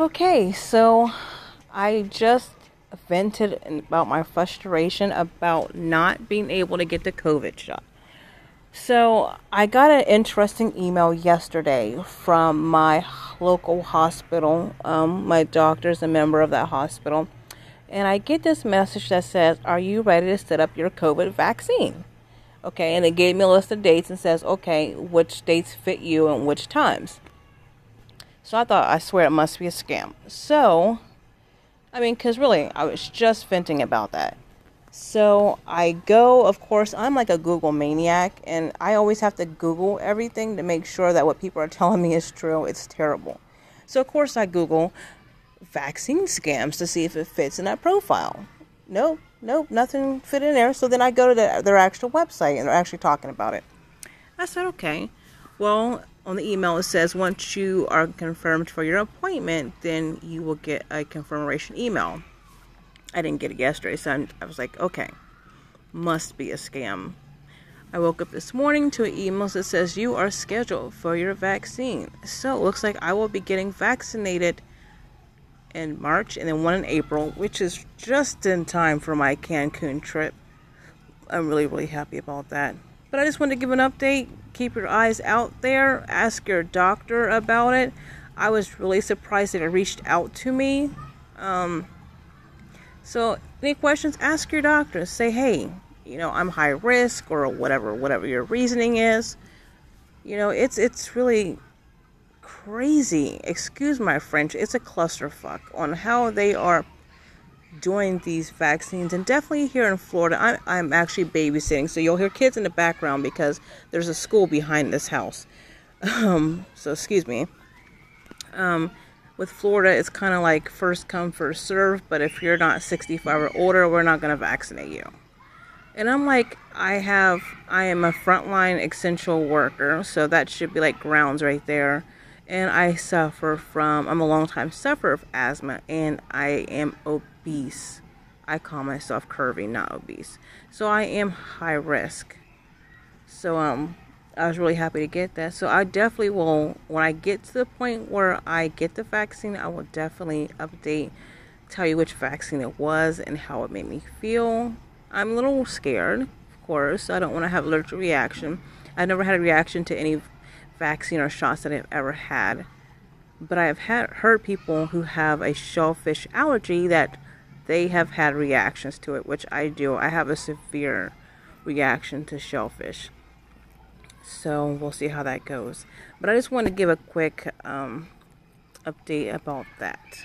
Okay, so I just vented about my frustration about not being able to get the COVID shot. So I got an interesting email yesterday from my local hospital. Um, my doctor's a member of that hospital. And I get this message that says, Are you ready to set up your COVID vaccine? Okay, and it gave me a list of dates and says, Okay, which dates fit you and which times. So I thought, I swear it must be a scam. So, I mean, because really, I was just venting about that. So I go, of course, I'm like a Google maniac, and I always have to Google everything to make sure that what people are telling me is true. It's terrible. So, of course, I Google vaccine scams to see if it fits in that profile. Nope, nope, nothing fit in there. So then I go to the, their actual website, and they're actually talking about it. I said, okay. Well, on the email it says once you are confirmed for your appointment, then you will get a confirmation email. I didn't get it yesterday, so I was like, okay, must be a scam. I woke up this morning to an email that says you are scheduled for your vaccine. So it looks like I will be getting vaccinated in March and then one in April, which is just in time for my Cancun trip. I'm really, really happy about that. But I just wanted to give an update. Keep your eyes out there. Ask your doctor about it. I was really surprised that it reached out to me. Um, so, any questions? Ask your doctor. Say, hey, you know, I'm high risk or whatever, whatever your reasoning is. You know, it's it's really crazy. Excuse my French. It's a clusterfuck on how they are doing these vaccines and definitely here in Florida I'm, I'm actually babysitting so you'll hear kids in the background because there's a school behind this house. Um, so excuse me. Um, with Florida it's kind of like first come first serve but if you're not 65 or older we're not going to vaccinate you. And I'm like I have I am a frontline essential worker so that should be like grounds right there and I suffer from I'm a long time sufferer of asthma and I am obese. I call myself curvy, not obese. So I am high risk. So um I was really happy to get that. So I definitely will when I get to the point where I get the vaccine, I will definitely update tell you which vaccine it was and how it made me feel. I'm a little scared, of course. I don't want to have allergic reaction. I never had a reaction to any vaccine or shots that I've ever had. But I have had, heard people who have a shellfish allergy that they have had reactions to it, which I do. I have a severe reaction to shellfish. So we'll see how that goes. But I just want to give a quick um, update about that.